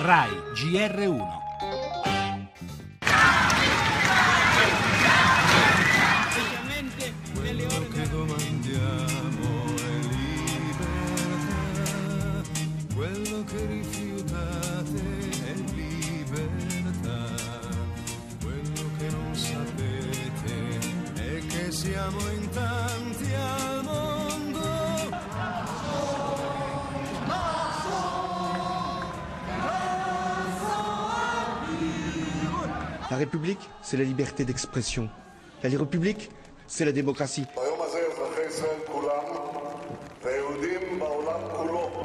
RAI GR1 Quello che domandiamo è La République, c'est la liberté d'expression. La République, c'est la démocratie.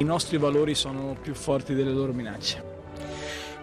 I nostri valori sono più forti delle loro minacce.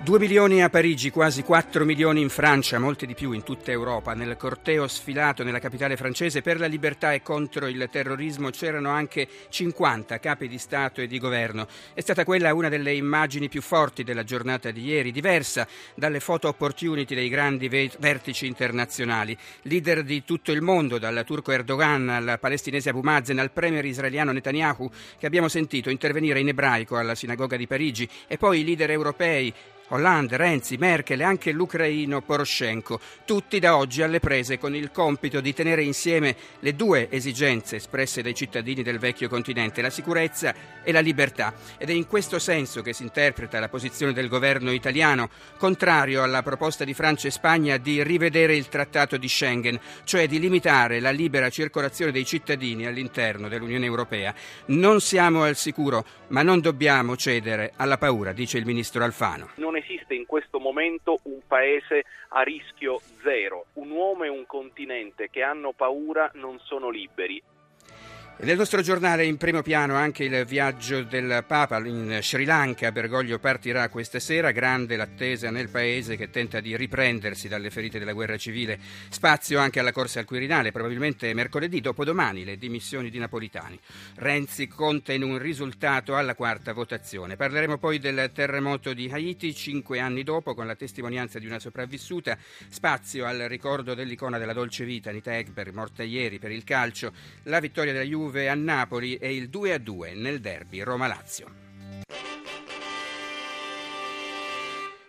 2 milioni a Parigi, quasi 4 milioni in Francia, molti di più in tutta Europa. Nel corteo sfilato nella capitale francese per la libertà e contro il terrorismo c'erano anche 50 capi di Stato e di governo. È stata quella una delle immagini più forti della giornata di ieri, diversa dalle photo opportunity dei grandi ve- vertici internazionali. Leader di tutto il mondo, dal turco Erdogan al palestinese Abu Mazen al premier israeliano Netanyahu, che abbiamo sentito intervenire in ebraico alla sinagoga di Parigi, e poi i leader europei Hollande, Renzi, Merkel e anche l'ucraino Poroshenko, tutti da oggi alle prese con il compito di tenere insieme le due esigenze espresse dai cittadini del vecchio continente, la sicurezza e la libertà. Ed è in questo senso che si interpreta la posizione del governo italiano, contrario alla proposta di Francia e Spagna di rivedere il trattato di Schengen, cioè di limitare la libera circolazione dei cittadini all'interno dell'Unione Europea. Non siamo al sicuro, ma non dobbiamo cedere alla paura, dice il ministro Alfano. Non esiste in questo momento un paese a rischio zero. Un uomo e un continente che hanno paura non sono liberi. Nel nostro giornale in primo piano anche il viaggio del Papa in Sri Lanka. Bergoglio partirà questa sera, grande l'attesa nel paese che tenta di riprendersi dalle ferite della guerra civile. Spazio anche alla corsa al Quirinale, probabilmente mercoledì, dopodomani, le dimissioni di Napolitani. Renzi conta in un risultato alla quarta votazione. Parleremo poi del terremoto di Haiti, cinque anni dopo, con la testimonianza di una sopravvissuta. Spazio al ricordo dell'icona della dolce vita, Anita Ekberg, morta ieri per il calcio. La vittoria della Juve a Napoli e il 2-2 nel derby Roma-Lazio.